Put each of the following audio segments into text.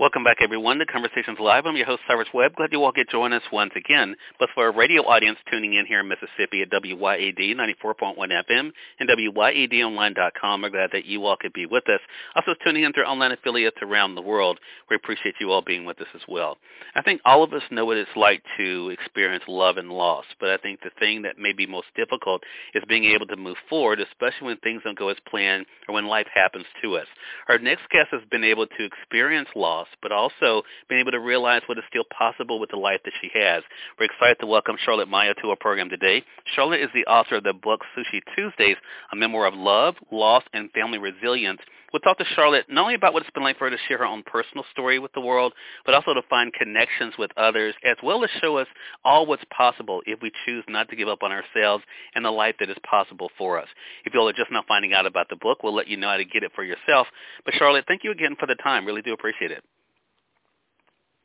Welcome back, everyone, to Conversations Live. I'm your host, Cyrus Webb. Glad you all could join us once again. But for our radio audience tuning in here in Mississippi at WYAD 94.1 FM and WYADonline.com, we're glad that you all could be with us. Also tuning in through online affiliates around the world. We appreciate you all being with us as well. I think all of us know what it's like to experience love and loss, but I think the thing that may be most difficult is being able to move forward, especially when things don't go as planned or when life happens to us. Our next guest has been able to experience loss loss, but also being able to realize what is still possible with the life that she has. We're excited to welcome Charlotte Maya to our program today. Charlotte is the author of the book Sushi Tuesdays, a memoir of love, loss, and family resilience. We'll talk to Charlotte not only about what it's been like for her to share her own personal story with the world, but also to find connections with others, as well as show us all what's possible if we choose not to give up on ourselves and the life that is possible for us. If you all are just now finding out about the book, we'll let you know how to get it for yourself. But Charlotte, thank you again for the time. Really do appreciate it.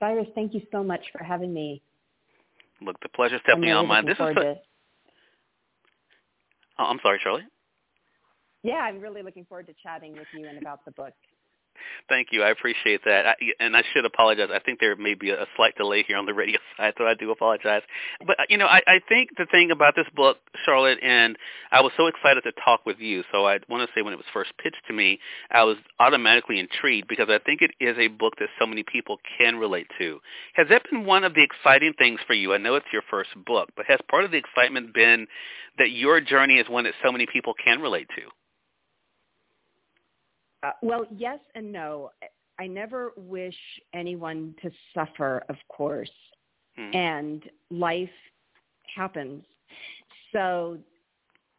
Cyrus, thank you so much for having me. Look, the pleasure stepping really on mine. This is. To... Oh, I'm sorry, Charlie. Yeah, I'm really looking forward to chatting with you and about the book. Thank you. I appreciate that. I, and I should apologize. I think there may be a, slight delay here on the radio side, so I do apologize. But you know, I, I think the thing about this book, Charlotte, and I was so excited to talk with you. So I want to say when it was first pitched to me, I was automatically intrigued because I think it is a book that so many people can relate to. Has that been one of the exciting things for you? I know it's your first book, but has part of the excitement been that your journey is one that so many people can relate to? Uh, well, yes and no. I never wish anyone to suffer, of course, hmm. and life happens. So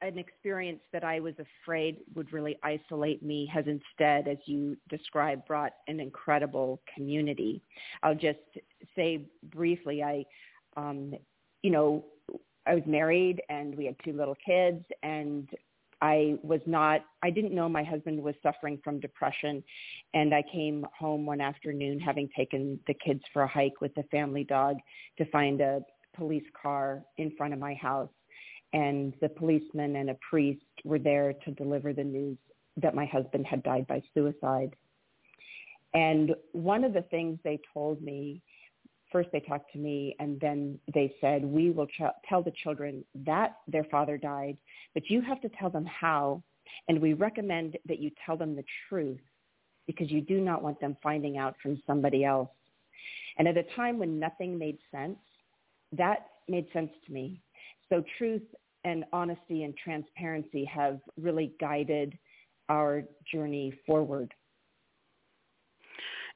an experience that I was afraid would really isolate me has instead, as you described, brought an incredible community. I'll just say briefly, I, um, you know, I was married and we had two little kids and I was not, I didn't know my husband was suffering from depression. And I came home one afternoon having taken the kids for a hike with the family dog to find a police car in front of my house. And the policeman and a priest were there to deliver the news that my husband had died by suicide. And one of the things they told me first they talked to me and then they said, we will ch- tell the children that their father died, but you have to tell them how. And we recommend that you tell them the truth because you do not want them finding out from somebody else. And at a time when nothing made sense, that made sense to me. So truth and honesty and transparency have really guided our journey forward.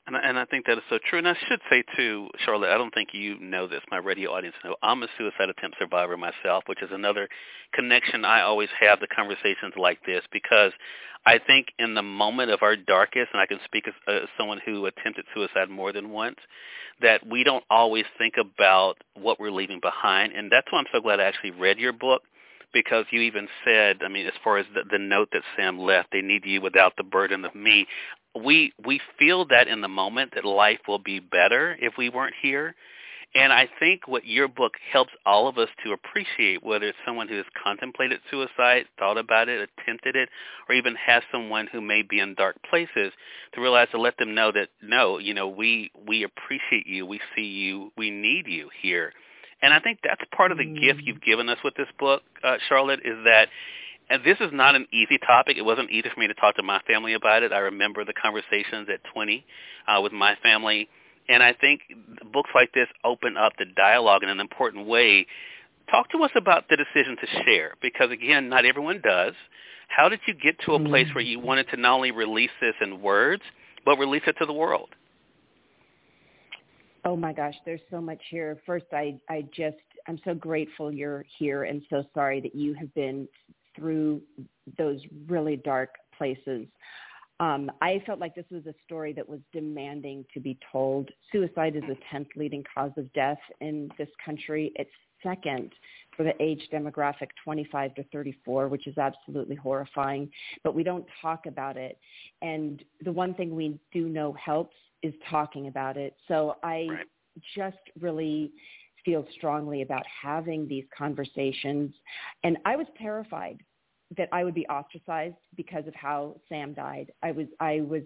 And, and I think that is so true. And I should say too, Charlotte, I don't think you know this. My radio audience know I'm a suicide attempt survivor myself, which is another connection I always have to conversations like this because I think in the moment of our darkest, and I can speak as uh, someone who attempted suicide more than once, that we don't always think about what we're leaving behind. And that's why I'm so glad I actually read your book because you even said, I mean, as far as the, the note that Sam left, they need you without the burden of me we we feel that in the moment that life will be better if we weren't here. And I think what your book helps all of us to appreciate, whether it's someone who has contemplated suicide, thought about it, attempted it, or even has someone who may be in dark places, to realize to let them know that no, you know, we we appreciate you, we see you, we need you here. And I think that's part of the mm. gift you've given us with this book, uh, Charlotte, is that and this is not an easy topic. It wasn't easy for me to talk to my family about it. I remember the conversations at 20 uh, with my family. And I think books like this open up the dialogue in an important way. Talk to us about the decision to share, because again, not everyone does. How did you get to a place where you wanted to not only release this in words, but release it to the world? Oh my gosh, there's so much here. First, I, I just, I'm so grateful you're here and so sorry that you have been through those really dark places. Um, I felt like this was a story that was demanding to be told. Suicide is the 10th leading cause of death in this country. It's second for the age demographic 25 to 34, which is absolutely horrifying, but we don't talk about it. And the one thing we do know helps is talking about it. So I right. just really feel strongly about having these conversations. And I was terrified that I would be ostracized because of how Sam died. I was I was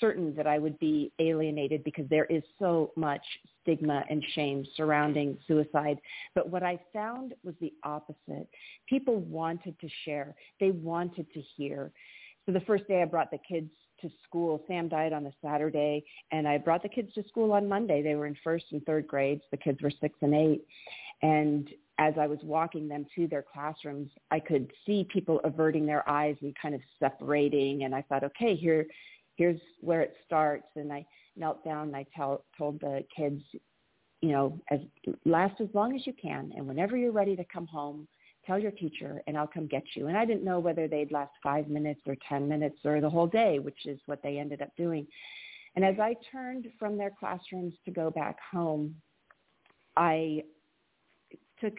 certain that I would be alienated because there is so much stigma and shame surrounding suicide. But what I found was the opposite. People wanted to share. They wanted to hear. So the first day I brought the kids to school, Sam died on a Saturday, and I brought the kids to school on Monday. They were in first and third grades. The kids were six and eight. And as I was walking them to their classrooms, I could see people averting their eyes and kind of separating. And I thought, okay, here, here's where it starts. And I knelt down and I tell, told the kids, you know, as last as long as you can, and whenever you're ready to come home, tell your teacher and I'll come get you. And I didn't know whether they'd last five minutes or 10 minutes or the whole day, which is what they ended up doing. And as I turned from their classrooms to go back home, I took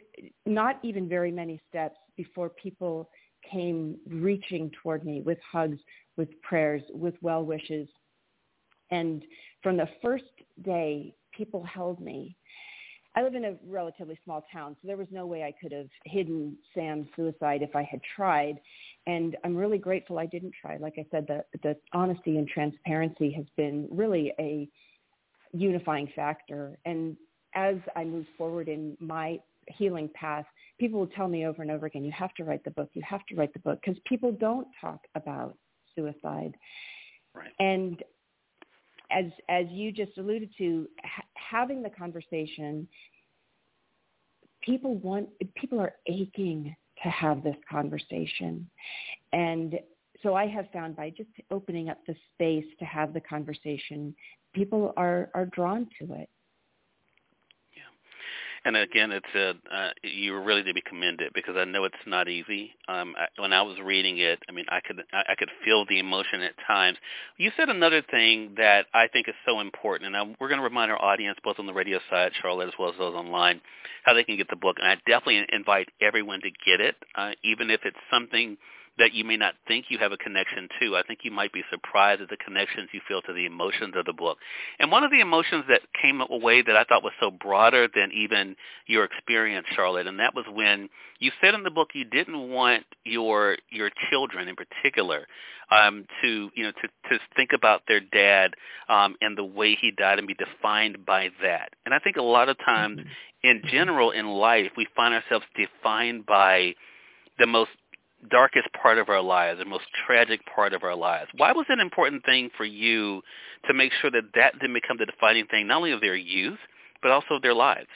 not even very many steps before people came reaching toward me with hugs, with prayers, with well wishes. And from the first day, people held me. I live in a relatively small town, so there was no way I could have hidden Sam's suicide if I had tried. And I'm really grateful I didn't try. Like I said, the, the honesty and transparency has been really a unifying factor. And as I move forward in my healing path, people will tell me over and over again, you have to write the book, you have to write the book, because people don't talk about suicide. Right. And as as you just alluded to, having the conversation, people want people are aching to have this conversation, and so I have found by just opening up the space to have the conversation, people are are drawn to it and again, it's a uh, you're really to be commended because I know it's not easy. Um, I, when I was reading it, I mean, I could I, I could feel the emotion at times. You said another thing that I think is so important, and I, we're going to remind our audience, both on the radio side, Charlotte, as well as those online, how they can get the book. And I definitely invite everyone to get it, uh, even if it's something that you may not think you have a connection to. I think you might be surprised at the connections you feel to the emotions of the book. And one of the emotions that came away that I thought was so broader than even your experience, Charlotte, and that was when you said in the book you didn't want your your children in particular um, to you know to to think about their dad um, and the way he died and be defined by that. And I think a lot of times, mm-hmm. in general in life, we find ourselves defined by the most darkest part of our lives, the most tragic part of our lives. Why was it an important thing for you to make sure that that didn't become the defining thing, not only of their youth, but also of their lives?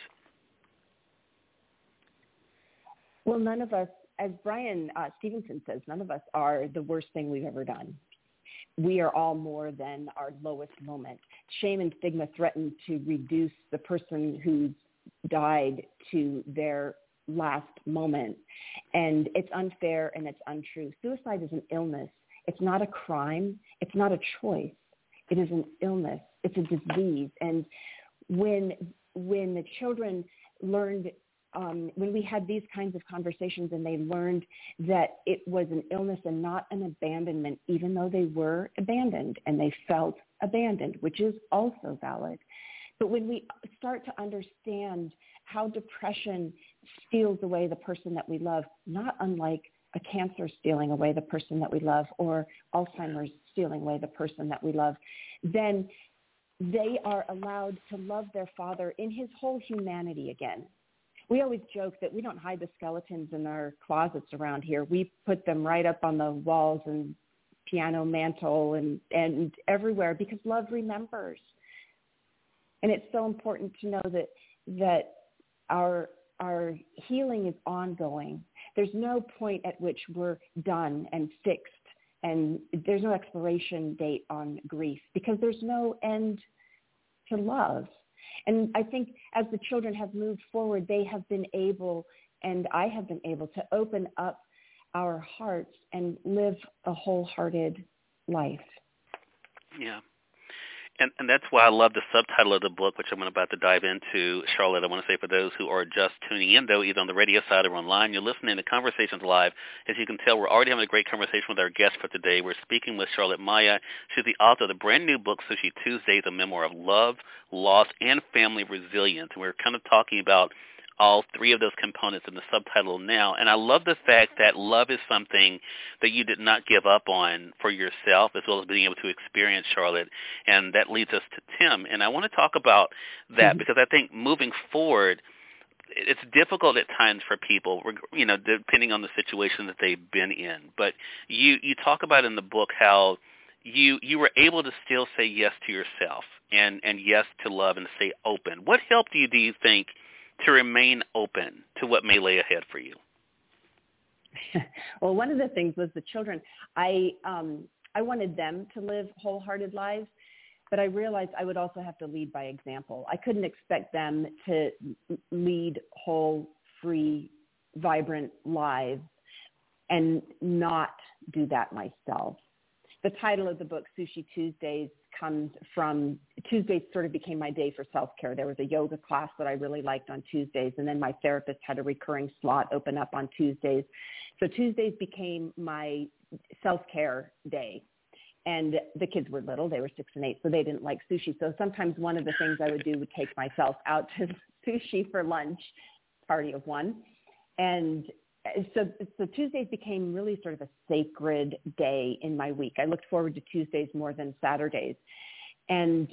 Well, none of us, as Bryan uh, Stevenson says, none of us are the worst thing we've ever done. We are all more than our lowest moment. Shame and stigma threaten to reduce the person who's died to their last moment. And it's unfair and it's untrue. Suicide is an illness. It's not a crime. It's not a choice. It is an illness. It's a disease. And when when the children learned um, when we had these kinds of conversations and they learned that it was an illness and not an abandonment, even though they were abandoned and they felt abandoned, which is also valid. But when we start to understand how depression steals away the person that we love, not unlike a cancer stealing away the person that we love or Alzheimer's stealing away the person that we love, then they are allowed to love their father in his whole humanity again. We always joke that we don't hide the skeletons in our closets around here. We put them right up on the walls and piano mantle and, and everywhere because love remembers. And it's so important to know that that our our healing is ongoing. There's no point at which we're done and fixed and there's no expiration date on grief because there's no end to love. And I think as the children have moved forward, they have been able, and I have been able to open up our hearts and live a wholehearted life. Yeah. And, and that's why I love the subtitle of the book, which I'm about to dive into. Charlotte, I want to say for those who are just tuning in, though, either on the radio side or online, you're listening to Conversations Live. As you can tell, we're already having a great conversation with our guest for today. We're speaking with Charlotte Maya. She's the author of the brand new book, Sushi Tuesdays, a memoir of love, loss, and family resilience. And we're kind of talking about all three of those components in the subtitle now. And I love the fact that love is something that you did not give up on for yourself as well as being able to experience Charlotte. And that leads us to Tim. And I want to talk about that mm-hmm. because I think moving forward, it's difficult at times for people, you know, depending on the situation that they've been in. But you you talk about in the book how you you were able to still say yes to yourself and and yes to love and stay open. What helped you, do you think, to remain open to what may lay ahead for you? well, one of the things was the children. I um, I wanted them to live wholehearted lives, but I realized I would also have to lead by example. I couldn't expect them to lead whole, free, vibrant lives and not do that myself. The title of the book, Sushi Tuesdays, comes from Tuesdays sort of became my day for self-care. There was a yoga class that I really liked on Tuesdays and then my therapist had a recurring slot open up on Tuesdays. So Tuesdays became my self-care day. And the kids were little, they were six and eight, so they didn't like sushi. So sometimes one of the things I would do would take myself out to sushi for lunch, party of one. And Uh, so so Tuesdays became really sort of a sacred day in my week. I looked forward to Tuesdays more than Saturdays. And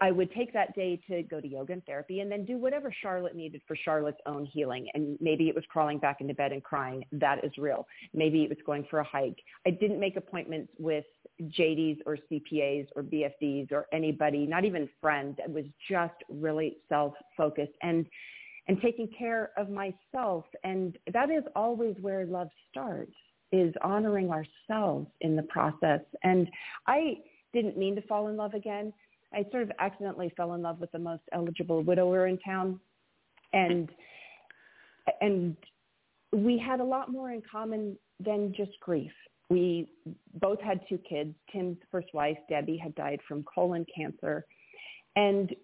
I would take that day to go to yoga and therapy and then do whatever Charlotte needed for Charlotte's own healing. And maybe it was crawling back into bed and crying. That is real. Maybe it was going for a hike. I didn't make appointments with JDs or CPAs or BFDs or anybody, not even friends. It was just really self-focused. And and taking care of myself. And that is always where love starts, is honoring ourselves in the process. And I didn't mean to fall in love again. I sort of accidentally fell in love with the most eligible widower in town. And and we had a lot more in common than just grief. We both had two kids. Tim's first wife, Debbie, had died from colon cancer. And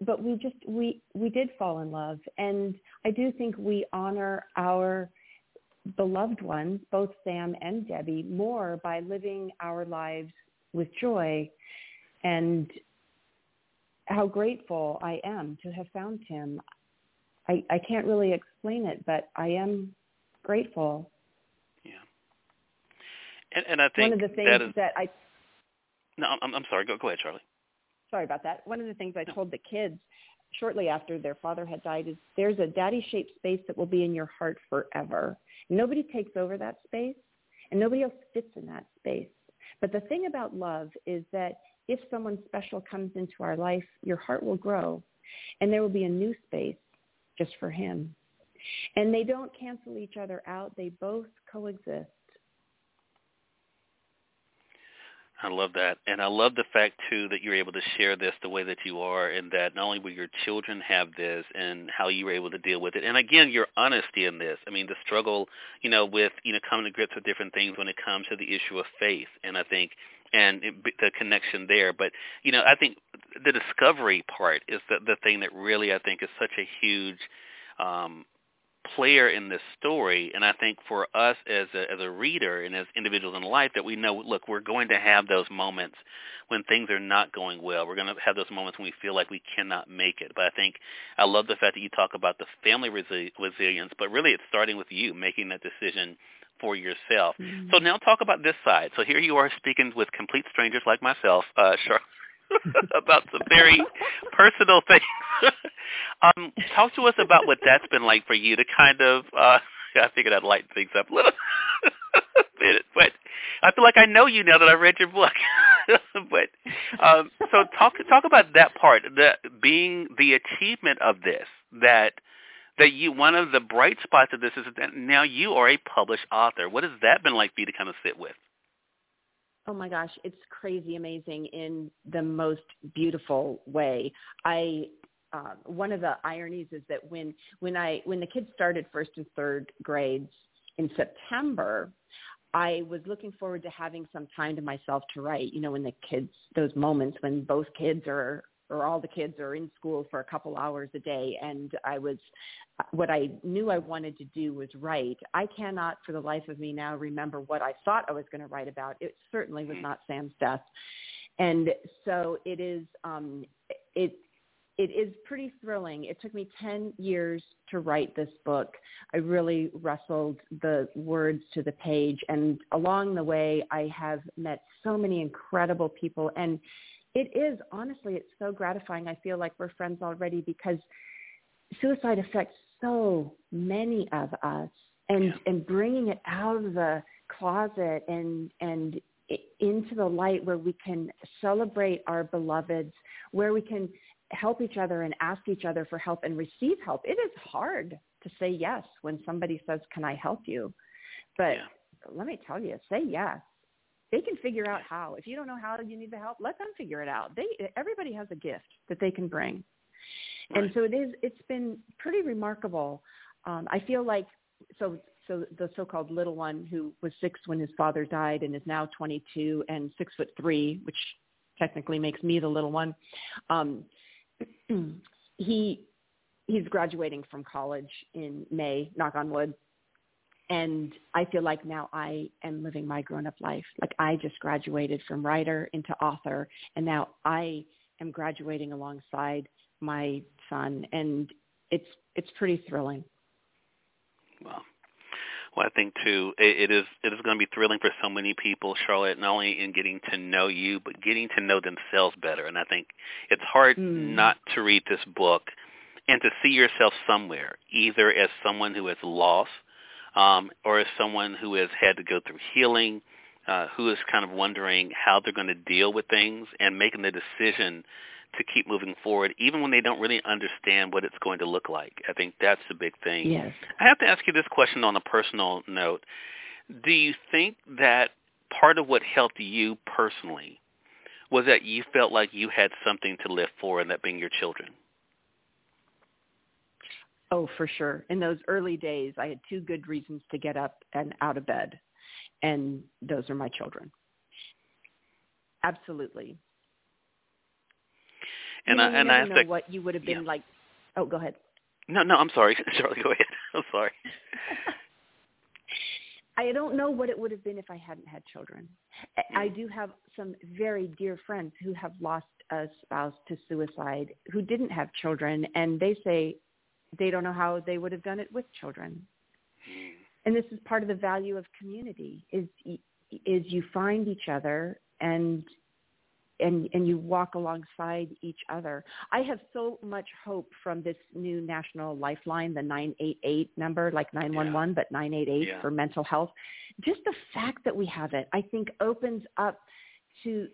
but we just we we did fall in love. And i do think we honor our beloved ones both sam and debbie more by living our lives with joy and how grateful i am to have found him. I i can't really explain it but i am grateful. Yeah. And and i think one of the things that, is, that i no i'm i'm sorry. Go go ahead charlie sorry about that. One of the things I told the kids shortly after their father had died is there's a daddy-shaped space that will be in your heart forever. Nobody takes over that space, and nobody else fits in that space. But the thing about love is that if someone special comes into our life, your heart will grow, and there will be a new space just for him. And they don't cancel each other out. They both coexist. I love that. And I love the fact too that you're able to share this the way that you are and that not only will your children have this and how you were able to deal with it. And again, your honesty in this. I mean, the struggle, you know, with, you know, coming to grips with different things when it comes to the issue of faith. And I think and it, the connection there. But you know, I think the discovery part is the the thing that really I think is such a huge um, player in this story and I think for us as a as a reader and as individuals in life that we know look we're going to have those moments when things are not going well we're going to have those moments when we feel like we cannot make it but I think I love the fact that you talk about the family resi- resilience but really it's starting with you making that decision for yourself. Mm-hmm. So now talk about this side. So here you are speaking with complete strangers like myself, uh, Charlotte. about some very personal things. um, talk to us about what that's been like for you to kind of. Uh, I figured I'd lighten things up a little bit, but I feel like I know you now that I read your book. but um, so talk talk about that part, the being the achievement of this that that you one of the bright spots of this is that now you are a published author. What has that been like for you to kind of sit with? Oh my gosh, it's crazy amazing in the most beautiful way. I uh, one of the ironies is that when when I when the kids started first and third grades in September, I was looking forward to having some time to myself to write. You know, when the kids, those moments when both kids are or all the kids are in school for a couple hours a day and I was what I knew I wanted to do was write. I cannot for the life of me now remember what I thought I was going to write about. It certainly was not Sam's death. And so it is um it it is pretty thrilling. It took me 10 years to write this book. I really wrestled the words to the page. And along the way, I have met so many incredible people. And it is, honestly, it's so gratifying. I feel like we're friends already because suicide affects so many of us. And, yeah. and bringing it out of the closet and, and into the light where we can celebrate our beloveds, where we can help each other and ask each other for help and receive help. It is hard to say yes when somebody says, "Can I help you?" But yeah. let me tell you, say yes. They can figure out how. If you don't know how you need the help, let them figure it out. They everybody has a gift that they can bring. Right. And so it is it's been pretty remarkable. Um, I feel like so so the so-called little one who was six when his father died and is now 22 and six foot three, which technically makes me the little one. Um, he he's graduating from college in May, knock on wood. And I feel like now I am living my grown-up life. Like I just graduated from writer into author, and now I am graduating alongside my son, and it's it's pretty thrilling. Wow. Well, I think too, it, it is it is going to be thrilling for so many people, Charlotte, not only in getting to know you, but getting to know themselves better. And I think it's hard mm. not to read this book and to see yourself somewhere, either as someone who has lost, um, or as someone who has had to go through healing, uh, who is kind of wondering how they're going to deal with things and making the decision to keep moving forward, even when they don't really understand what it's going to look like. I think that's the big thing. Yes. I have to ask you this question on a personal note. Do you think that part of what helped you personally was that you felt like you had something to live for, and that being your children? Oh, for sure. In those early days, I had two good reasons to get up and out of bed, and those are my children. Absolutely. And you I and I don't know think what you would have been yeah. like. Oh, go ahead. No, no, I'm sorry, Charlie. Go ahead. I'm sorry. I don't know what it would have been if I hadn't had children. I Mm. do have some very dear friends who have lost a spouse to suicide who didn't have children, and they say they don't know how they would have done it with children. Mm. And this is part of the value of community is is you find each other and and and you walk alongside each other. I have so much hope from this new national lifeline, the 988 number, like 911, Yeah. but 988 Yeah. for mental health. Just the fact that we have it, I think, opens up to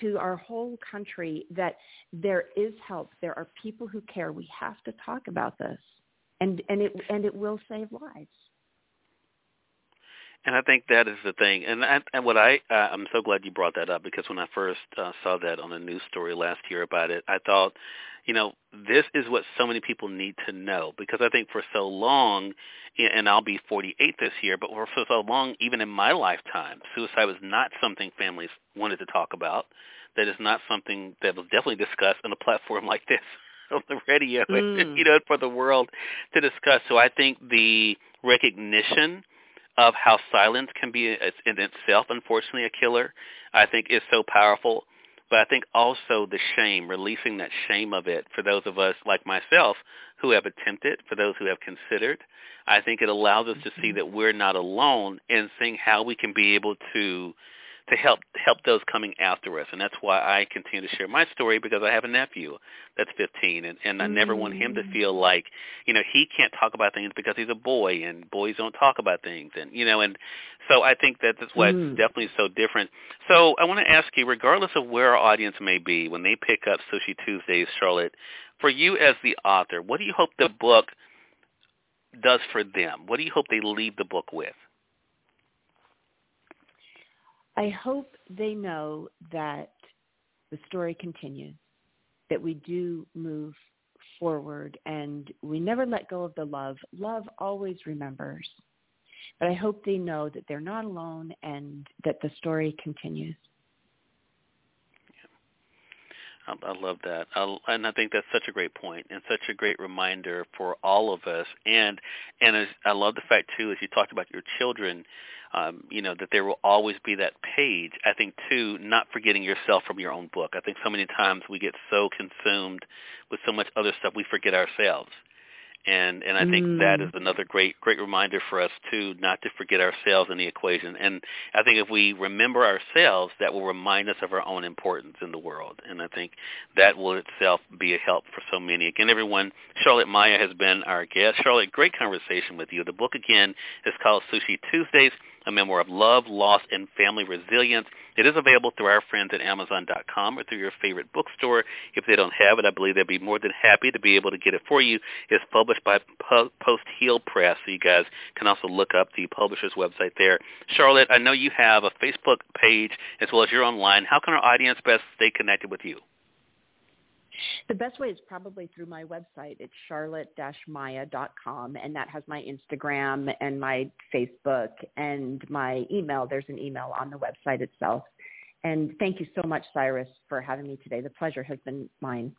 to our whole country that there is help. There are people who care. We have to talk about this, and and it and it will save lives. And I think that is the thing. And I, and what I uh, I'm so glad you brought that up because when I first uh, saw that on a news story last year about it, I thought, you know, this is what so many people need to know because I think for so long, and I'll be 48 this year, but for so long, even in my lifetime, suicide was not something families wanted to talk about. That is not something that was definitely discussed on a platform like this on the radio, Mm. you know, for the world to discuss. So I think the recognition of how silence can be in itself, unfortunately, a killer, I think is so powerful. But I think also the shame, releasing that shame of it for those of us like myself who have attempted, for those who have considered, I think it allows us to see mm-hmm. that we're not alone in seeing how we can be able to to help help those coming after us. And that's why I continue to share my story because I have a nephew that's 15 and, and I never want him to Mm. feel like, you know, he can't talk about things because he's a boy and boys don't talk about things and you know and so I think that that's what's Mm. definitely so different. So I want to ask you regardless of where our audience may be when they pick up Sushi Tuesdays, Charlotte, for you as the author, what do you hope the book does for them? What do you hope they leave the book with? I hope they know that the story continues, that we do move forward and we never let go of the love. Love always remembers. But I hope they know that they're not alone and that the story continues. I, I love that, I, and I think that's such a great point and such a great reminder for all of us. And and as, I love the fact too, as you talked about your children, um, you know that there will always be that page. I think too, not forgetting yourself from your own book. I think so many times we get so consumed with so much other stuff we forget ourselves and and I think mm. that is another great great reminder for us too, not to forget ourselves in the equation. And I think if we remember ourselves, that will remind us of our own importance in the world. And I think that will itself be a help for so many. Again, everyone, Charlotte Maya has been our guest. Charlotte, great conversation with you. The book again is called Sushi Tuesdays a memoir of love, loss, and family resilience. It is available through our friends at Amazon.com or through your favorite bookstore. If they don't have it, I believe they'd be more than happy to be able to get it for you. It's published by Post Hill Press, so you guys can also look up the publisher's website there. Charlotte, I know you have a Facebook page as well as you're online. How can our audience best stay connected with you? The best way is probably through my website. It's charlotte-maya.com, and that has my Instagram and my Facebook and my email. There's an email on the website itself. And thank you so much, Cyrus, for having me today. The pleasure has been mine.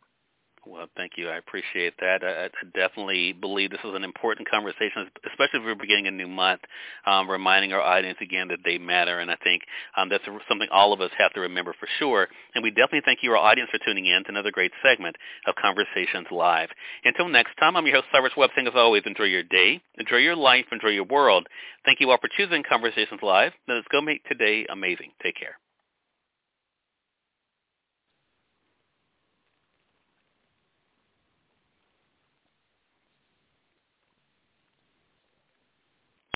Well, thank you. I appreciate that. I, I definitely believe this is an important conversation, especially if we're beginning a new month, um, reminding our audience again that they matter. And I think um, that's something all of us have to remember for sure. And we definitely thank you, our audience, for tuning in to another great segment of Conversations Live. Until next time, I'm your host, Cyrus Webb saying. As always, enjoy your day, enjoy your life, enjoy your world. Thank you all for choosing Conversations Live. Let's go make today amazing. Take care.